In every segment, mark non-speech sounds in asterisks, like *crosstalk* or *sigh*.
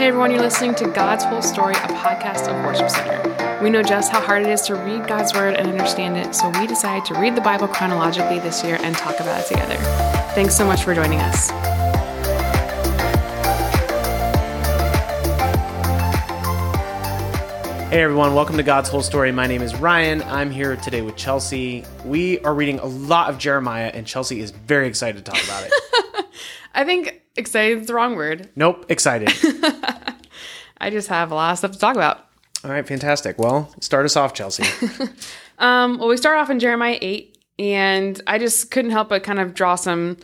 Hey everyone, you're listening to God's Whole Story, a podcast of Worship Center. We know just how hard it is to read God's Word and understand it, so we decided to read the Bible chronologically this year and talk about it together. Thanks so much for joining us. Hey everyone, welcome to God's Whole Story. My name is Ryan. I'm here today with Chelsea. We are reading a lot of Jeremiah, and Chelsea is very excited to talk about it. *laughs* I think excited is the wrong word. nope, excited. *laughs* I just have a lot of stuff to talk about. All right, fantastic. Well, start us off, Chelsea. *laughs* Um, well, we start off in Jeremiah 8, and I just couldn't help but kind of draw some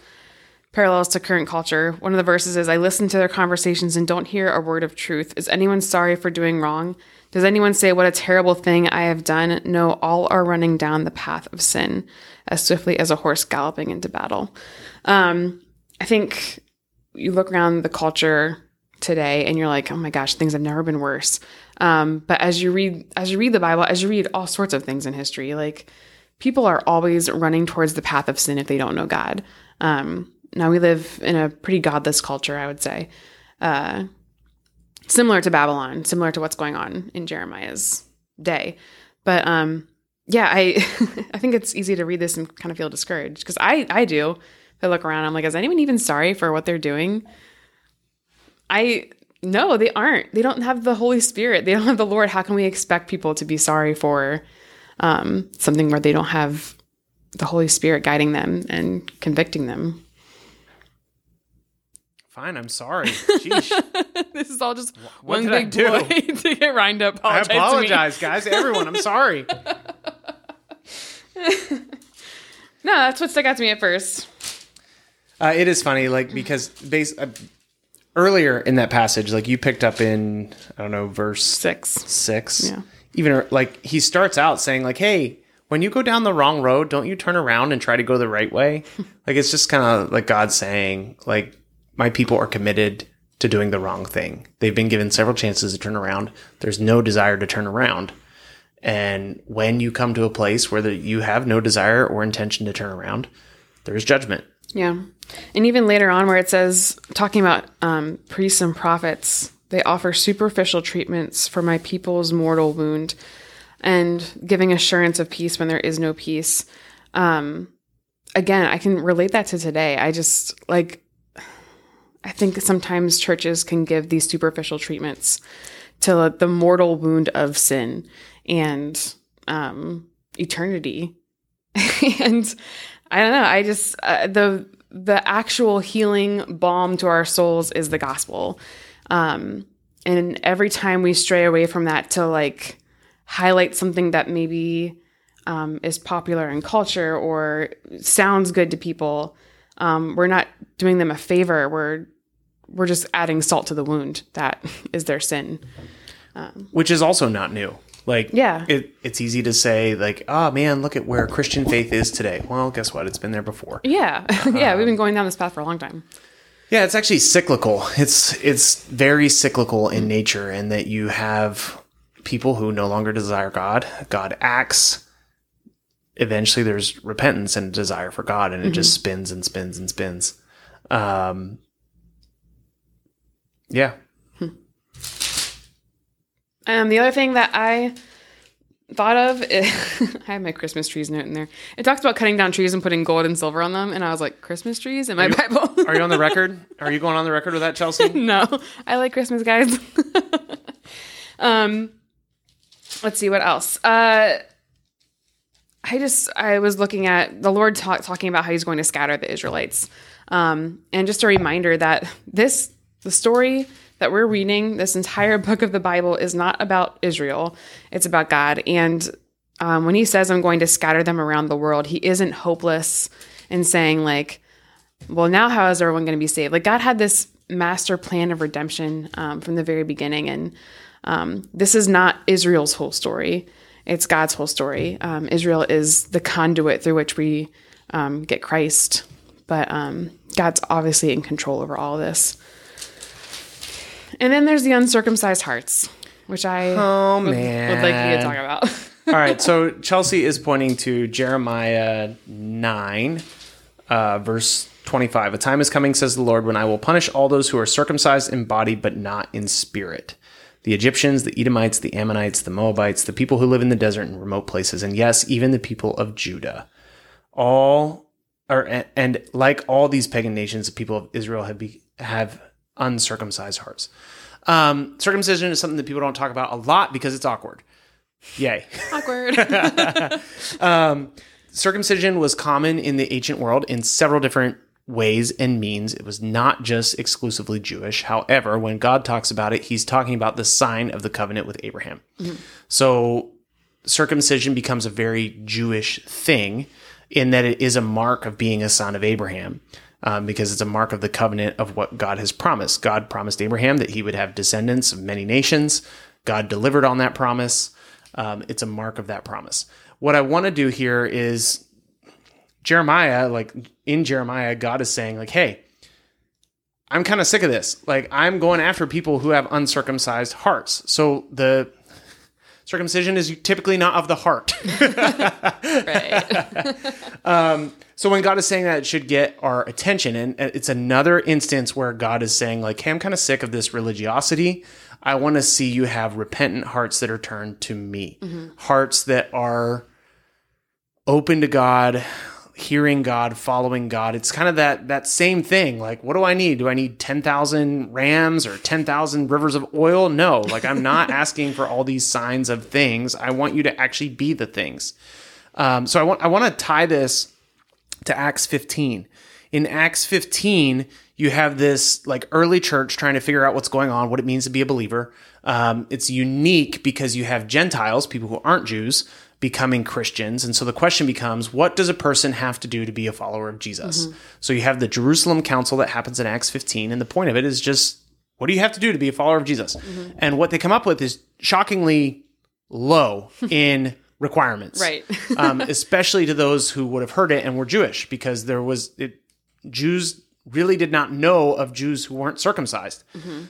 parallels to current culture. One of the verses is I listen to their conversations and don't hear a word of truth. Is anyone sorry for doing wrong? Does anyone say, What a terrible thing I have done? No, all are running down the path of sin as swiftly as a horse galloping into battle. Um, I think you look around the culture today and you're like, oh my gosh, things have never been worse. Um, but as you read, as you read the Bible, as you read all sorts of things in history, like people are always running towards the path of sin if they don't know God. Um, now we live in a pretty godless culture, I would say, uh, similar to Babylon, similar to what's going on in Jeremiah's day. But um, yeah, I *laughs* I think it's easy to read this and kind of feel discouraged because I I do. I look around, I'm like, is anyone even sorry for what they're doing? I no, they aren't. They don't have the Holy Spirit. They don't have the Lord. How can we expect people to be sorry for um, something where they don't have the Holy Spirit guiding them and convicting them? Fine, I'm sorry. *laughs* Sheesh. this is all just what one I big do? ploy *laughs* to get Ryan to I apologize. me. apologize, guys. Everyone, I'm sorry. *laughs* No, that's what stuck out to me at first. Uh, it is funny, like because base uh, earlier in that passage, like you picked up in I don't know verse Six. six. Yeah. Even like he starts out saying like, "Hey, when you go down the wrong road, don't you turn around and try to go the right way?" *laughs* like it's just kind of like God saying, like, my people are committed to doing the wrong thing. They've been given several chances to turn around. There's no desire to turn around. And when you come to a place where the, you have no desire or intention to turn around, there is judgment. Yeah. And even later on, where it says, talking about um, priests and prophets, they offer superficial treatments for my people's mortal wound and giving assurance of peace when there is no peace. Um, again, I can relate that to today. I just like, I think sometimes churches can give these superficial treatments to the mortal wound of sin and um, eternity. *laughs* and I don't know. I just uh, the the actual healing balm to our souls is the gospel. Um, and every time we stray away from that to like highlight something that maybe um, is popular in culture or sounds good to people, um, we're not doing them a favor. We're we're just adding salt to the wound that *laughs* is their sin. which is also not new. Like, Yeah. it, it's easy to say, like, oh man, look at where Christian faith is today. Well, guess what? It's been there before. Yeah, *laughs* yeah, we've been um, going down this path for a long time. Yeah, it's actually cyclical. It's it's very cyclical in nature, in that you have people who no longer desire God. God acts. Eventually, there's repentance and a desire for God, and it just mm-hmm. spins and spins and spins. Um, yeah, hmm. Um, the other thing that I thought of, is, *laughs* I have my Christmas trees note in there. It talks about cutting down trees and putting gold and silver on them, and I was like, Christmas trees in my Bible. are you on the record? *laughs* Are you going on the record with that, Chelsea? *laughs* no, I like Christmas, guys. um, let's see what else. Uh, I just I was looking at the Lord talk, talking about how He's going to scatter the Israelites, um, and just a reminder that this the story that we're reading, this entire book of the Bible, is not about Israel. It's about God, and um, when He says, "I'm going to scatter them around the world," He isn't hopeless in saying like, well, now how is everyone going to be saved? Like God had this master plan of redemption um, from the very beginning, and um, this is not Israel's whole story. It's God's whole story. Um, Israel is the conduit through which we um, get Christ, but um, God's obviously in control over all this. And then there's the uncircumcised hearts, which I Oh would, man, would like you to talk about. *laughs* All right, so Chelsea is pointing to Jeremiah 9, uh, verse 25. A time is coming, says the Lord, when I will punish all those who are circumcised in body but not in spirit. The Egyptians, the Edomites, the Ammonites, the Moabites, the people who live in the desert and remote places, and yes, even the people of Judah. All are and like all these pagan nations, the people of Israel have be, have uncircumcised hearts. Um, circumcision is something that people don't talk about a lot because it's awkward. Yay. Awkward. *laughs* Um, circumcision was common in the ancient world in several different ways and means. It was not just exclusively Jewish. However, when God talks about it, he's talking about the sign of the covenant with Abraham. So circumcision becomes a very Jewish thing in that it is a mark of being a son of Abraham. Um, because it's a mark of the covenant of what God has promised. God promised Abraham that he would have descendants of many nations. God delivered on that promise. Um, it's a mark of that promise. What I want to do here is Jeremiah, like in Jeremiah, God is saying, like, hey, I'm kind of sick of this. Like, I'm going after people who have uncircumcised hearts. So the circumcision is typically not of the heart. *laughs* right. *laughs* Um, so when God is saying that, it should get our attention, and it's another instance where God is saying, like, "Hey, I'm kind of sick of this religiosity. I want to see you have repentant hearts that are turned to me, mm-hmm. hearts that are open to God, hearing God, following God. It's kind of that that same thing. Like, what do I need? Do I need ten thousand rams or ten thousand rivers of oil? No, like I'm not *laughs* asking for all these signs of things. I want you to actually be the things. Um, so I want I want to tie this to Acts 15. In Acts 15, you have this like early church trying to figure out what's going on, what it means to be a believer. Um, it's unique because you have Gentiles, people who aren't Jews, becoming Christians. And so the question becomes, what does a person have to do to be a follower of Jesus? So you have the Jerusalem Council that happens in Acts 15. And the point of it is just, what do you have to do to be a follower of Jesus? And what they come up with is shockingly low *laughs* in requirements Right. um, especially to those who would have heard it and were Jewish, because there was it, Jews really did not know of Jews who weren't circumcised.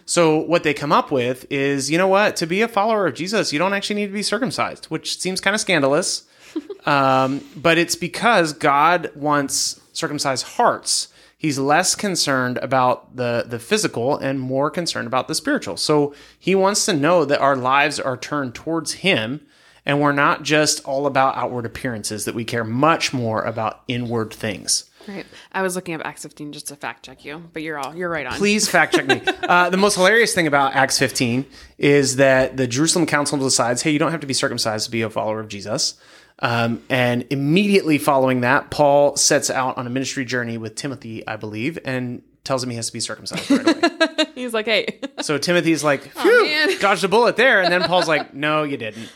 So what they come up with is, you know what, to be a follower of Jesus, you don't actually need to be circumcised, which seems kind of scandalous. *laughs* um, but it's because God wants circumcised hearts. He's less concerned about the the physical and more concerned about the spiritual. So he wants to know that our lives are turned towards him and we're not just all about outward appearances that we care much more about inward things Right. I was looking up Acts 15 just to fact check you, but you're all you're right on. please fact check me *laughs* uh, the most hilarious thing about acts 15 is that the jerusalem council decides hey you don't have to be circumcised to be a follower of jesus um, and immediately following that paul sets out on a ministry journey with timothy i believe and tells him he has to be circumcised right away *laughs* He's like, hey, so timothy's like *laughs* phew man. dodged a bullet there and then paul's like no you didn't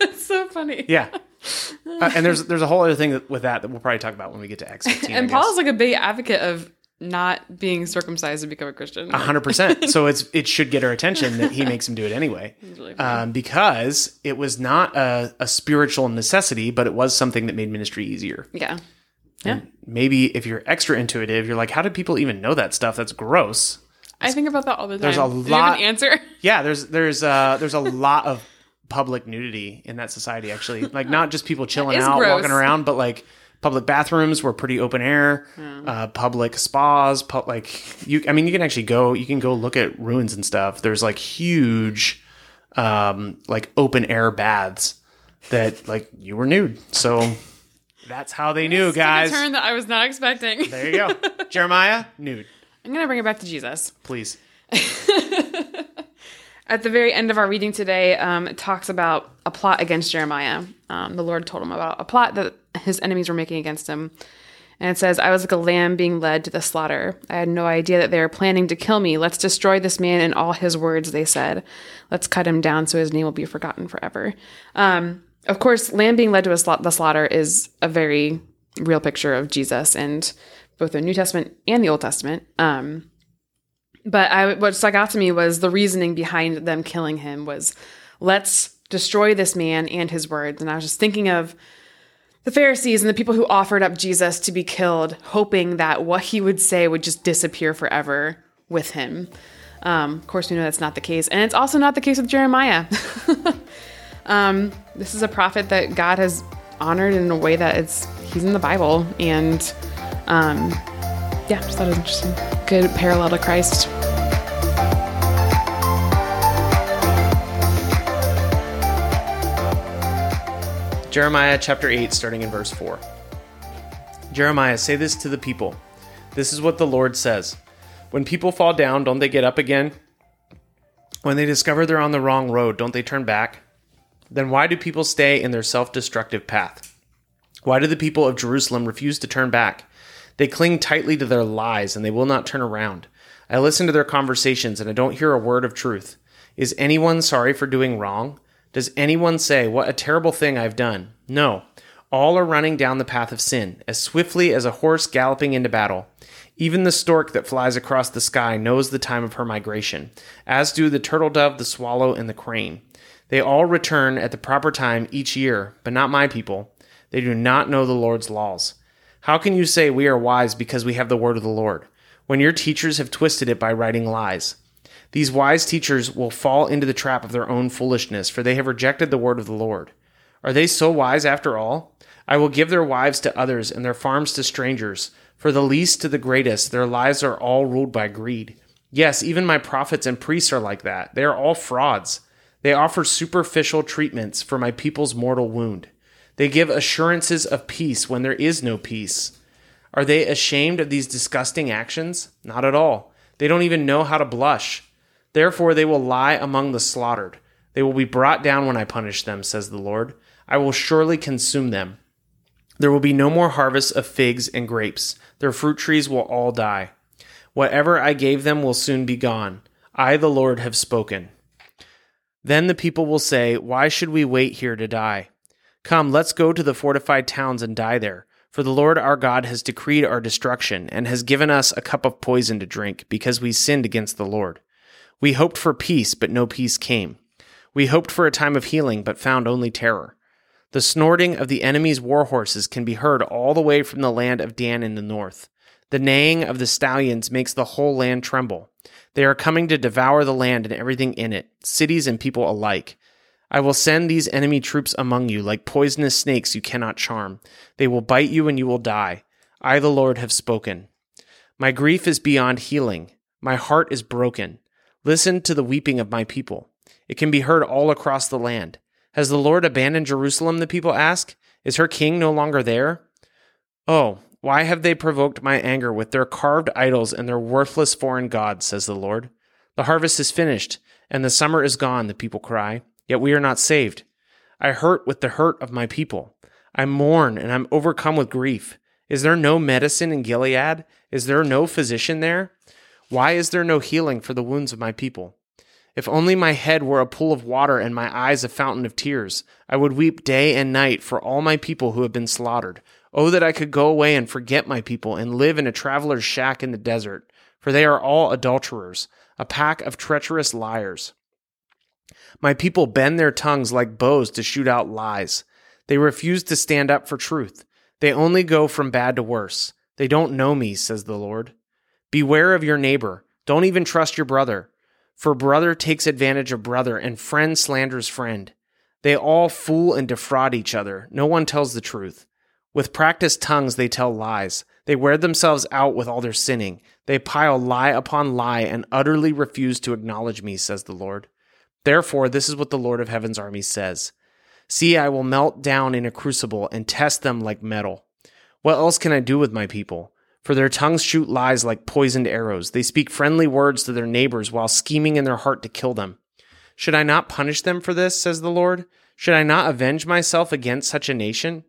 it's so funny. Yeah. Uh, and there's there's a whole other thing that- with that that we'll probably talk about when we get to Acts *laughs* 15. And Paul's like a big advocate of not being circumcised to become a Christian. hundred percent. *laughs* So it's it should get our attention that he makes him do it anyway, *laughs* really um, because it was not a, a spiritual necessity, but it was something that made ministry easier. Yeah. Yeah. Maybe if you're extra intuitive, you're like, how did people even know that stuff? That's gross. I think about that all the time. There's a Do lot- an answer? Yeah, there's there's uh there's a lot of public nudity in that society actually. *laughs* Like not just people chilling out, gross. walking around, but like public bathrooms were pretty open air. Uh, public spas, pu- like you. I mean, you can actually go. You can go look at ruins and stuff. There's like huge, um, like open air baths that like you were nude. So that's how they knew, guys. turn that I was not expecting. There you go, *laughs* Jeremiah, nude, I'm gonna bring it back to Jesus. please. *laughs* At the very end of our reading today, um, it talks about a plot against Jeremiah. Um, the Lord told him about a plot that his enemies were making against him. And it says, I was like a lamb being led to the slaughter. I had no idea that they were planning to kill me. Let's destroy this man and all his words, they said. Let's cut him down so his name will be forgotten forever. Um, of course, lamb being led to sla- the slaughter is a very real picture of Jesus and both the New Testament and the Old Testament. Um, but I, what stuck out to me was the reasoning behind them killing him was let's destroy this man and his words. And I was just thinking of the Pharisees and the people who offered up Jesus to be killed, hoping that what he would say would just disappear forever with him. Um, of course, we know that's not the case. And it's also not the case with Jeremiah. *laughs* um, this is a prophet that God has honored in a way that it's he's in the Bible. And um, yeah, just thought it was interesting. Good parallel to Christ. Jeremiah chapter 8, starting in verse 4. Jeremiah, say this to the people. This is what the Lord says. When people fall down, don't they get up again? When they discover they're on the wrong road, don't they turn back? Then why do people stay in their self destructive path? Why do the people of Jerusalem refuse to turn back? They cling tightly to their lies and they will not turn around. I listen to their conversations and I don't hear a word of truth. Is anyone sorry for doing wrong? Does anyone say, What a terrible thing I've done? No. All are running down the path of sin, as swiftly as a horse galloping into battle. Even the stork that flies across the sky knows the time of her migration, as do the turtle dove, the swallow, and the crane. They all return at the proper time each year, but not my people. They do not know the Lord's laws. How can you say we are wise because we have the word of the Lord, when your teachers have twisted it by writing lies? These wise teachers will fall into the trap of their own foolishness, for they have rejected the word of the Lord. Are they so wise after all? I will give their wives to others and their farms to strangers. For the least to the greatest, their lives are all ruled by greed. Yes, even my prophets and priests are like that. They are all frauds. They offer superficial treatments for my people's mortal wound. They give assurances of peace when there is no peace. Are they ashamed of these disgusting actions? Not at all. They don't even know how to blush. Therefore, they will lie among the slaughtered. They will be brought down when I punish them, says the Lord. I will surely consume them. There will be no more harvest of figs and grapes. Their fruit trees will all die. Whatever I gave them will soon be gone. I, the Lord, have spoken. Then the people will say, Why should we wait here to die? Come, let's go to the fortified towns and die there. For the Lord our God has decreed our destruction, and has given us a cup of poison to drink, because we sinned against the Lord. We hoped for peace, but no peace came. We hoped for a time of healing, but found only terror. The snorting of the enemy's war horses can be heard all the way from the land of Dan in the north. The neighing of the stallions makes the whole land tremble. They are coming to devour the land and everything in it, cities and people alike. I will send these enemy troops among you like poisonous snakes you cannot charm. They will bite you and you will die. I, the Lord, have spoken. My grief is beyond healing. My heart is broken. Listen to the weeping of my people. It can be heard all across the land. Has the Lord abandoned Jerusalem? The people ask. Is her king no longer there? Oh, why have they provoked my anger with their carved idols and their worthless foreign gods, says the Lord? The harvest is finished, and the summer is gone, the people cry, yet we are not saved. I hurt with the hurt of my people. I mourn, and I'm overcome with grief. Is there no medicine in Gilead? Is there no physician there? Why is there no healing for the wounds of my people? If only my head were a pool of water and my eyes a fountain of tears, I would weep day and night for all my people who have been slaughtered. Oh, that I could go away and forget my people and live in a traveler's shack in the desert, for they are all adulterers, a pack of treacherous liars. My people bend their tongues like bows to shoot out lies. They refuse to stand up for truth. They only go from bad to worse. They don't know me, says the Lord. Beware of your neighbor. Don't even trust your brother. For brother takes advantage of brother, and friend slanders friend. They all fool and defraud each other. No one tells the truth. With practiced tongues, they tell lies. They wear themselves out with all their sinning. They pile lie upon lie and utterly refuse to acknowledge me, says the Lord. Therefore, this is what the Lord of heaven's army says See, I will melt down in a crucible and test them like metal. What else can I do with my people? For their tongues shoot lies like poisoned arrows. They speak friendly words to their neighbors while scheming in their heart to kill them. Should I not punish them for this, says the Lord? Should I not avenge myself against such a nation?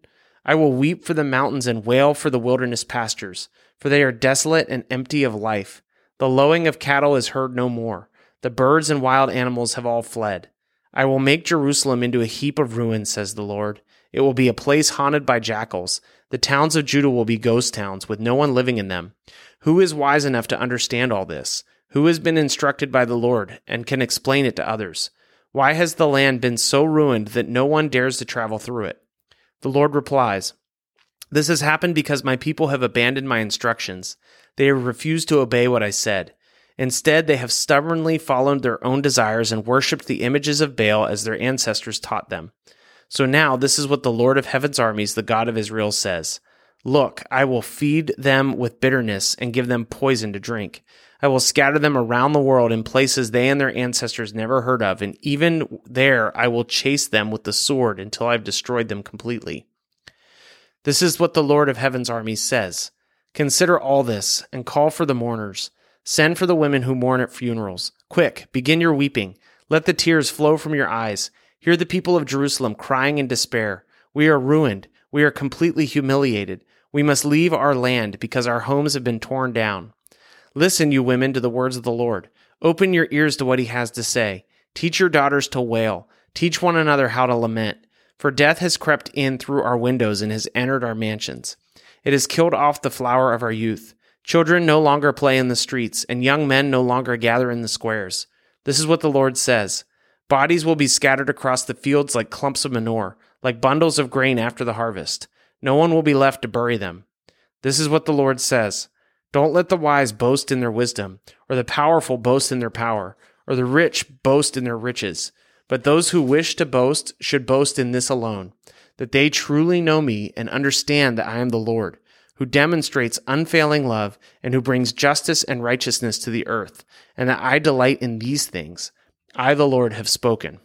I will weep for the mountains and wail for the wilderness pastures, for they are desolate and empty of life. The lowing of cattle is heard no more. The birds and wild animals have all fled. I will make Jerusalem into a heap of ruins, says the Lord. It will be a place haunted by jackals. The towns of Judah will be ghost towns with no one living in them. Who is wise enough to understand all this? Who has been instructed by the Lord and can explain it to others? Why has the land been so ruined that no one dares to travel through it? The Lord replies, This has happened because my people have abandoned my instructions. They have refused to obey what I said. Instead, they have stubbornly followed their own desires and worshipped the images of Baal as their ancestors taught them. So now, this is what the Lord of heaven's armies, the God of Israel, says Look, I will feed them with bitterness and give them poison to drink. I will scatter them around the world in places they and their ancestors never heard of, and even there I will chase them with the sword until I've destroyed them completely. This is what the Lord of Heaven's armies says Consider all this, and call for the mourners. Send for the women who mourn at funerals. Quick, begin your weeping. Let the tears flow from your eyes. Hear the people of Jerusalem crying in despair. We are ruined. We are completely humiliated. We must leave our land because our homes have been torn down. Listen, you women, to the words of the Lord. Open your ears to what he has to say. Teach your daughters to wail. Teach one another how to lament. For death has crept in through our windows and has entered our mansions. It has killed off the flower of our youth. Children no longer play in the streets, and young men no longer gather in the squares. This is what the Lord says Bodies will be scattered across the fields like clumps of manure, like bundles of grain after the harvest. No one will be left to bury them. This is what the Lord says Don't let the wise boast in their wisdom, or the powerful boast in their power, or the rich boast in their riches. But those who wish to boast should boast in this alone that they truly know me and understand that I am the Lord, who demonstrates unfailing love and who brings justice and righteousness to the earth, and that I delight in these things. I, the Lord, have spoken.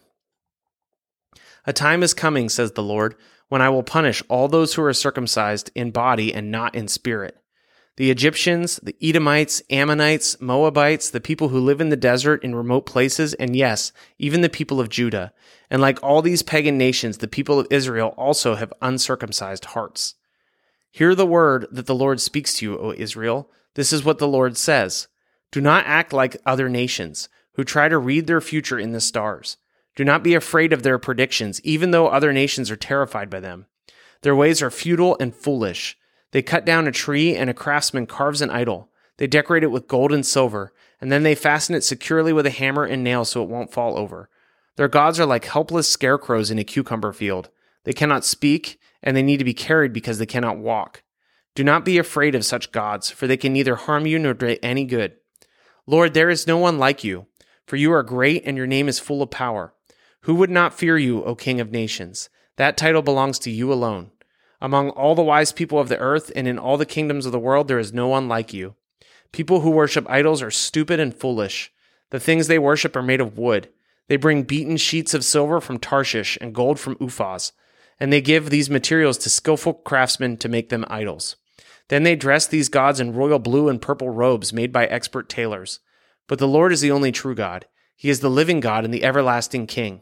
A time is coming, says the Lord, when I will punish all those who are circumcised in body and not in spirit. The Egyptians, the Edomites, Ammonites, Moabites, the people who live in the desert in remote places, and yes, even the people of Judah. And like all these pagan nations, the people of Israel also have uncircumcised hearts. Hear the word that the Lord speaks to you, O Israel. This is what the Lord says Do not act like other nations who try to read their future in the stars. Do not be afraid of their predictions, even though other nations are terrified by them. Their ways are futile and foolish. They cut down a tree, and a craftsman carves an idol. They decorate it with gold and silver, and then they fasten it securely with a hammer and nail so it won't fall over. Their gods are like helpless scarecrows in a cucumber field. They cannot speak, and they need to be carried because they cannot walk. Do not be afraid of such gods, for they can neither harm you nor do any good. Lord, there is no one like you, for you are great and your name is full of power. Who would not fear you, O King of nations? That title belongs to you alone. Among all the wise people of the earth and in all the kingdoms of the world, there is no one like you. People who worship idols are stupid and foolish. The things they worship are made of wood. They bring beaten sheets of silver from Tarshish and gold from Uphaz, and they give these materials to skillful craftsmen to make them idols. Then they dress these gods in royal blue and purple robes made by expert tailors. But the Lord is the only true God. He is the living God and the everlasting King.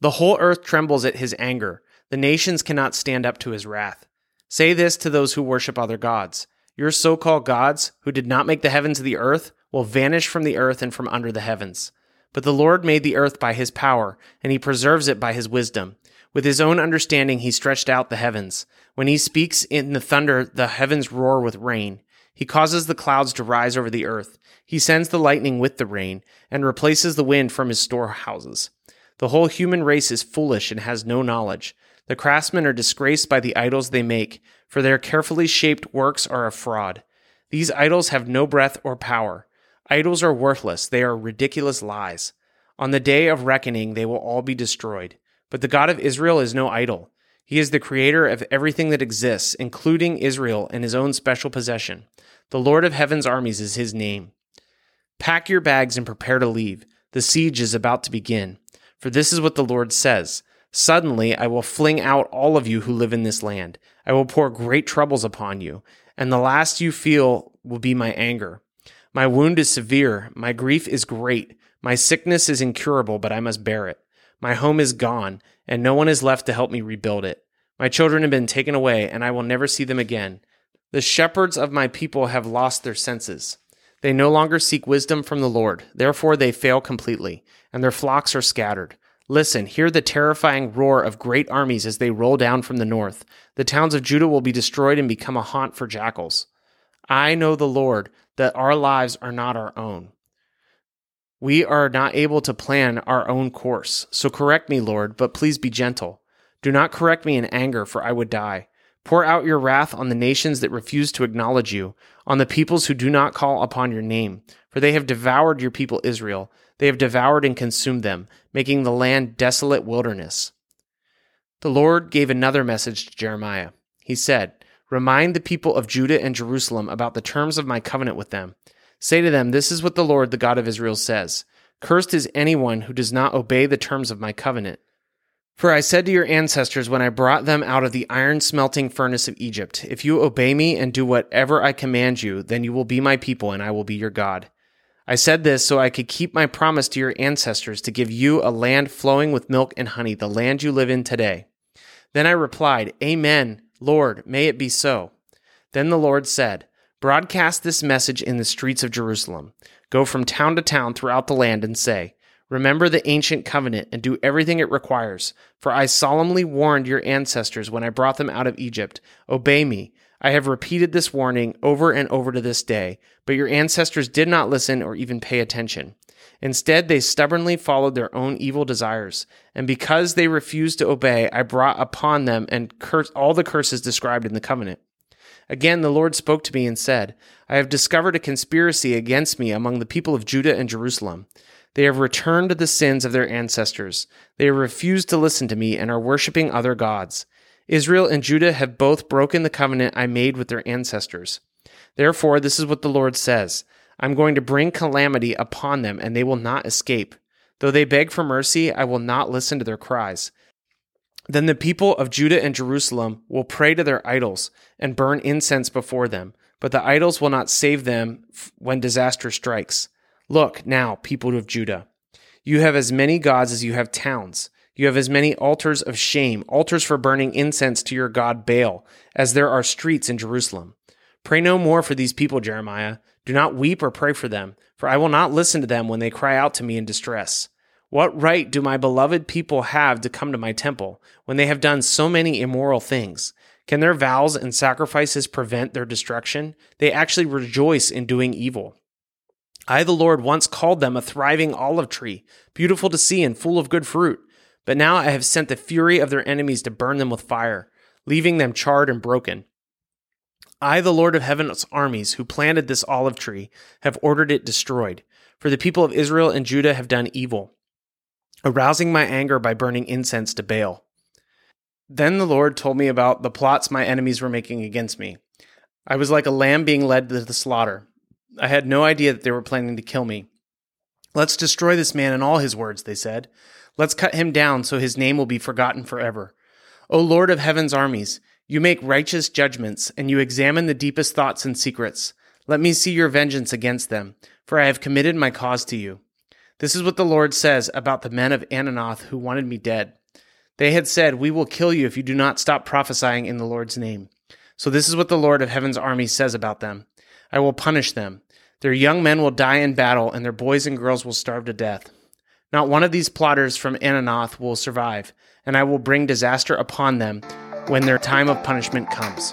The whole earth trembles at his anger the nations cannot stand up to his wrath. Say this to those who worship other gods Your so called gods, who did not make the heavens and the earth, will vanish from the earth and from under the heavens. But the Lord made the earth by his power, and he preserves it by his wisdom. With his own understanding, he stretched out the heavens. When he speaks in the thunder, the heavens roar with rain. He causes the clouds to rise over the earth. He sends the lightning with the rain, and replaces the wind from his storehouses. The whole human race is foolish and has no knowledge. The craftsmen are disgraced by the idols they make, for their carefully shaped works are a fraud. These idols have no breath or power. Idols are worthless, they are ridiculous lies. On the day of reckoning, they will all be destroyed. But the God of Israel is no idol. He is the creator of everything that exists, including Israel and his own special possession. The Lord of heaven's armies is his name. Pack your bags and prepare to leave. The siege is about to begin. For this is what the Lord says Suddenly I will fling out all of you who live in this land. I will pour great troubles upon you, and the last you feel will be my anger. My wound is severe, my grief is great, my sickness is incurable, but I must bear it. My home is gone, and no one is left to help me rebuild it. My children have been taken away, and I will never see them again. The shepherds of my people have lost their senses. They no longer seek wisdom from the Lord, therefore they fail completely, and their flocks are scattered. Listen, hear the terrifying roar of great armies as they roll down from the north. The towns of Judah will be destroyed and become a haunt for jackals. I know the Lord, that our lives are not our own. We are not able to plan our own course. So correct me, Lord, but please be gentle. Do not correct me in anger, for I would die. Pour out your wrath on the nations that refuse to acknowledge you, on the peoples who do not call upon your name, for they have devoured your people Israel. They have devoured and consumed them, making the land desolate wilderness. The Lord gave another message to Jeremiah. He said, Remind the people of Judah and Jerusalem about the terms of my covenant with them. Say to them, This is what the Lord, the God of Israel, says Cursed is anyone who does not obey the terms of my covenant. For I said to your ancestors when I brought them out of the iron smelting furnace of Egypt, If you obey me and do whatever I command you, then you will be my people and I will be your God. I said this so I could keep my promise to your ancestors to give you a land flowing with milk and honey, the land you live in today. Then I replied, Amen, Lord, may it be so. Then the Lord said, Broadcast this message in the streets of Jerusalem. Go from town to town throughout the land and say, Remember the ancient covenant and do everything it requires. For I solemnly warned your ancestors when I brought them out of Egypt Obey me. I have repeated this warning over and over to this day, but your ancestors did not listen or even pay attention. Instead, they stubbornly followed their own evil desires. And because they refused to obey, I brought upon them and curse all the curses described in the covenant. Again, the Lord spoke to me and said, I have discovered a conspiracy against me among the people of Judah and Jerusalem. They have returned to the sins of their ancestors. They have refused to listen to me and are worshiping other gods. Israel and Judah have both broken the covenant I made with their ancestors. Therefore, this is what the Lord says I'm going to bring calamity upon them, and they will not escape. Though they beg for mercy, I will not listen to their cries. Then the people of Judah and Jerusalem will pray to their idols and burn incense before them, but the idols will not save them when disaster strikes. Look now, people of Judah, you have as many gods as you have towns. You have as many altars of shame, altars for burning incense to your god Baal, as there are streets in Jerusalem. Pray no more for these people, Jeremiah. Do not weep or pray for them, for I will not listen to them when they cry out to me in distress. What right do my beloved people have to come to my temple when they have done so many immoral things? Can their vows and sacrifices prevent their destruction? They actually rejoice in doing evil. I, the Lord, once called them a thriving olive tree, beautiful to see and full of good fruit. But now I have sent the fury of their enemies to burn them with fire, leaving them charred and broken. I, the Lord of heaven's armies, who planted this olive tree, have ordered it destroyed. For the people of Israel and Judah have done evil, arousing my anger by burning incense to Baal. Then the Lord told me about the plots my enemies were making against me. I was like a lamb being led to the slaughter. I had no idea that they were planning to kill me. Let's destroy this man and all his words, they said. Let's cut him down so his name will be forgotten forever. O Lord of heaven's armies, you make righteous judgments, and you examine the deepest thoughts and secrets. Let me see your vengeance against them, for I have committed my cause to you. This is what the Lord says about the men of Anathoth who wanted me dead. They had said, We will kill you if you do not stop prophesying in the Lord's name. So this is what the Lord of heaven's armies says about them. I will punish them. Their young men will die in battle, and their boys and girls will starve to death. Not one of these plotters from Anathoth will survive, and I will bring disaster upon them when their time of punishment comes.